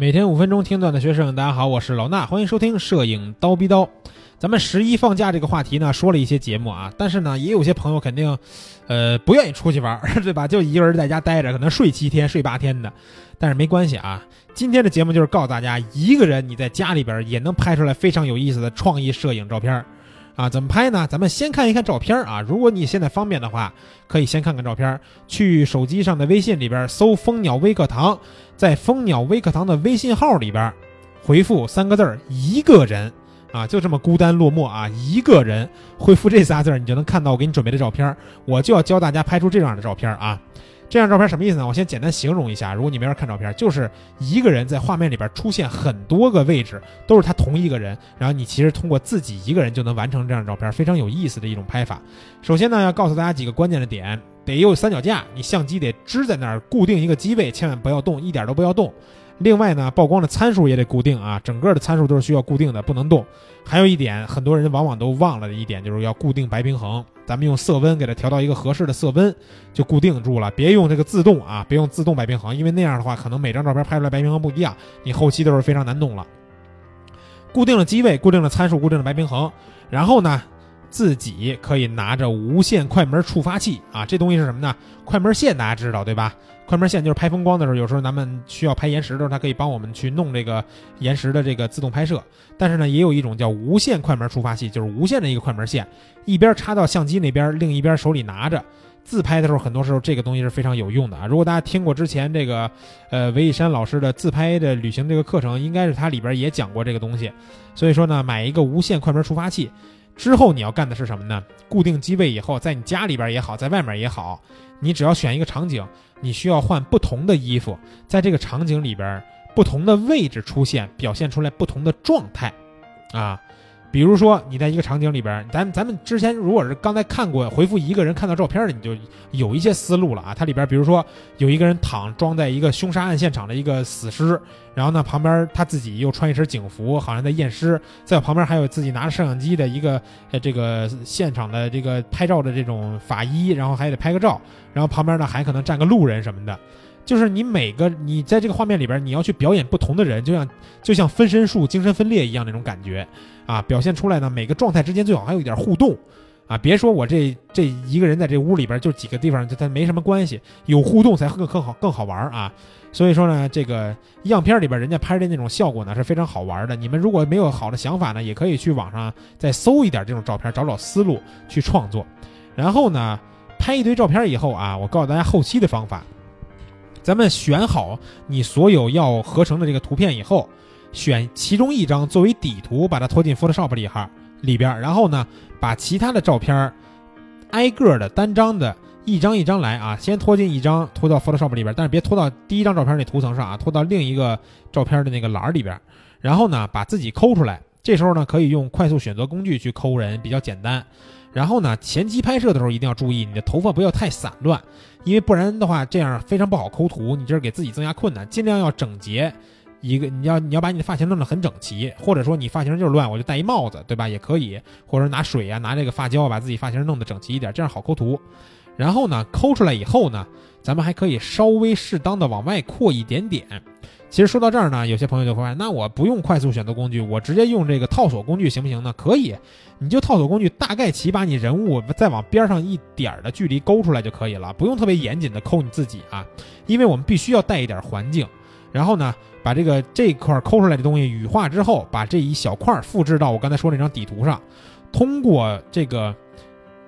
每天五分钟听段的学生，大家好，我是老衲，欢迎收听摄影刀逼刀。咱们十一放假这个话题呢，说了一些节目啊，但是呢，也有些朋友肯定，呃，不愿意出去玩，对吧？就一个人在家待着，可能睡七天、睡八天的。但是没关系啊，今天的节目就是告诉大家，一个人你在家里边也能拍出来非常有意思的创意摄影照片。啊，怎么拍呢？咱们先看一看照片啊。如果你现在方便的话，可以先看看照片。去手机上的微信里边搜“蜂鸟微课堂”，在“蜂鸟微课堂”的微信号里边回复三个字儿“一个人”，啊，就这么孤单落寞啊，一个人回复这仨字儿，你就能看到我给你准备的照片。我就要教大家拍出这样的照片啊。这张照片什么意思呢？我先简单形容一下。如果你没法看照片，就是一个人在画面里边出现很多个位置，都是他同一个人。然后你其实通过自己一个人就能完成这张照片，非常有意思的一种拍法。首先呢，要告诉大家几个关键的点：得有三脚架，你相机得支在那儿，固定一个机位，千万不要动，一点都不要动。另外呢，曝光的参数也得固定啊，整个的参数都是需要固定的，不能动。还有一点，很多人往往都忘了的一点，就是要固定白平衡。咱们用色温给它调到一个合适的色温，就固定住了。别用这个自动啊，别用自动白平衡，因为那样的话，可能每张照片拍出来白平衡不一样，你后期都是非常难弄了。固定了机位，固定了参数，固定了白平衡，然后呢？自己可以拿着无线快门触发器啊，这东西是什么呢？快门线大家知道对吧？快门线就是拍风光的时候，有时候咱们需要拍延时的时候，它可以帮我们去弄这个延时的这个自动拍摄。但是呢，也有一种叫无线快门触发器，就是无线的一个快门线，一边插到相机那边，另一边手里拿着。自拍的时候，很多时候这个东西是非常有用的啊。如果大家听过之前这个呃韦以山老师的自拍的旅行这个课程，应该是它里边也讲过这个东西。所以说呢，买一个无线快门触发器。之后你要干的是什么呢？固定机位以后，在你家里边也好，在外面也好，你只要选一个场景，你需要换不同的衣服，在这个场景里边，不同的位置出现，表现出来不同的状态，啊。比如说，你在一个场景里边，咱咱们之前如果是刚才看过回复一个人看到照片的，你就有一些思路了啊。它里边比如说有一个人躺装在一个凶杀案现场的一个死尸，然后呢旁边他自己又穿一身警服，好像在验尸，在旁边还有自己拿着摄像机的一个呃这个现场的这个拍照的这种法医，然后还得拍个照，然后旁边呢还可能站个路人什么的。就是你每个你在这个画面里边，你要去表演不同的人，就像就像分身术、精神分裂一样那种感觉啊，表现出来呢，每个状态之间最好还有一点互动啊，别说我这这一个人在这屋里边就几个地方，它没什么关系，有互动才更更好更好玩啊。所以说呢，这个样片里边人家拍的那种效果呢是非常好玩的。你们如果没有好的想法呢，也可以去网上再搜一点这种照片，找找思路去创作。然后呢，拍一堆照片以后啊，我告诉大家后期的方法。咱们选好你所有要合成的这个图片以后，选其中一张作为底图，把它拖进 Photoshop 里哈里边，然后呢，把其他的照片挨个的单张的一张一张来啊，先拖进一张，拖到 Photoshop 里边，但是别拖到第一张照片那图层上啊，拖到另一个照片的那个栏里边，然后呢，把自己抠出来。这时候呢，可以用快速选择工具去抠人，比较简单。然后呢，前期拍摄的时候一定要注意，你的头发不要太散乱。因为不然的话，这样非常不好抠图，你这是给自己增加困难。尽量要整洁，一个你要你要把你的发型弄得很整齐，或者说你发型就是乱，我就戴一帽子，对吧？也可以，或者拿水啊，拿这个发胶把自己发型弄得整齐一点，这样好抠图。然后呢，抠出来以后呢，咱们还可以稍微适当的往外扩一点点。其实说到这儿呢，有些朋友就会问，那我不用快速选择工具，我直接用这个套索工具行不行呢？可以，你就套索工具大概齐把你人物再往边上一点儿的距离勾出来就可以了，不用特别严谨的抠你自己啊，因为我们必须要带一点环境。然后呢，把这个这块抠出来的东西羽化之后，把这一小块复制到我刚才说那张底图上，通过这个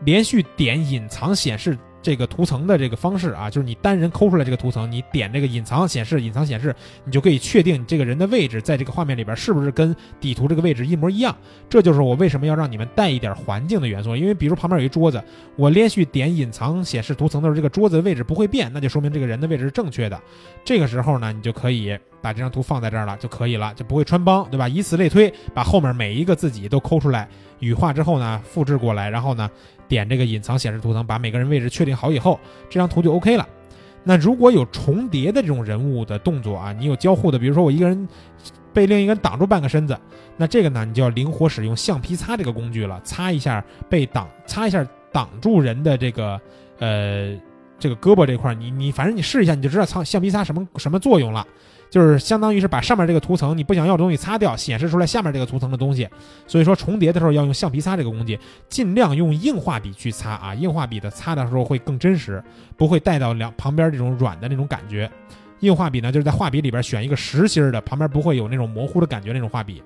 连续点隐藏显示。这个图层的这个方式啊，就是你单人抠出来这个图层，你点这个隐藏显示，隐藏显示，你就可以确定你这个人的位置在这个画面里边是不是跟底图这个位置一模一样。这就是我为什么要让你们带一点环境的元素，因为比如旁边有一桌子，我连续点隐藏显示图层的时候，这个桌子的位置不会变，那就说明这个人的位置是正确的。这个时候呢，你就可以把这张图放在这儿了，就可以了，就不会穿帮，对吧？以此类推，把后面每一个自己都抠出来，羽化之后呢，复制过来，然后呢。点这个隐藏显示图层，把每个人位置确定好以后，这张图就 OK 了。那如果有重叠的这种人物的动作啊，你有交互的，比如说我一个人被另一个人挡住半个身子，那这个呢，你就要灵活使用橡皮擦这个工具了，擦一下被挡，擦一下挡住人的这个呃这个胳膊这块，你你反正你试一下，你就知道擦橡皮擦什么什么作用了。就是相当于是把上面这个图层你不想要的东西擦掉，显示出来下面这个图层的东西。所以说重叠的时候要用橡皮擦这个工具，尽量用硬画笔去擦啊，硬画笔的擦的时候会更真实，不会带到两旁边这种软的那种感觉。硬画笔呢，就是在画笔里边选一个实心的，旁边不会有那种模糊的感觉那种画笔。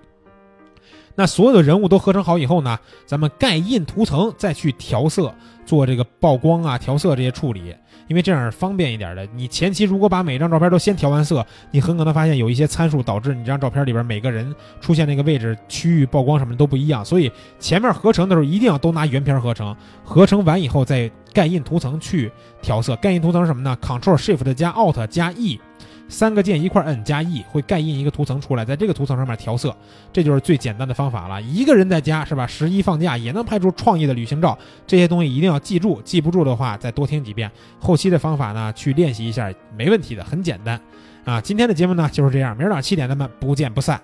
那所有的人物都合成好以后呢，咱们盖印图层，再去调色，做这个曝光啊、调色这些处理，因为这样方便一点的。你前期如果把每张照片都先调完色，你很可能发现有一些参数导致你这张照片里边每个人出现那个位置、区域曝光什么都不一样。所以前面合成的时候一定要都拿原片合成，合成完以后再盖印图层去调色。盖印图层是什么呢？Ctrl Shift 加 Alt 加 E。三个键一块摁加 E 会盖印一个图层出来，在这个图层上面调色，这就是最简单的方法了。一个人在家是吧？十一放假也能拍出创意的旅行照，这些东西一定要要记住，记不住的话再多听几遍，后期的方法呢去练习一下，没问题的，很简单啊。今天的节目呢就是这样，明儿早上七点咱们不见不散。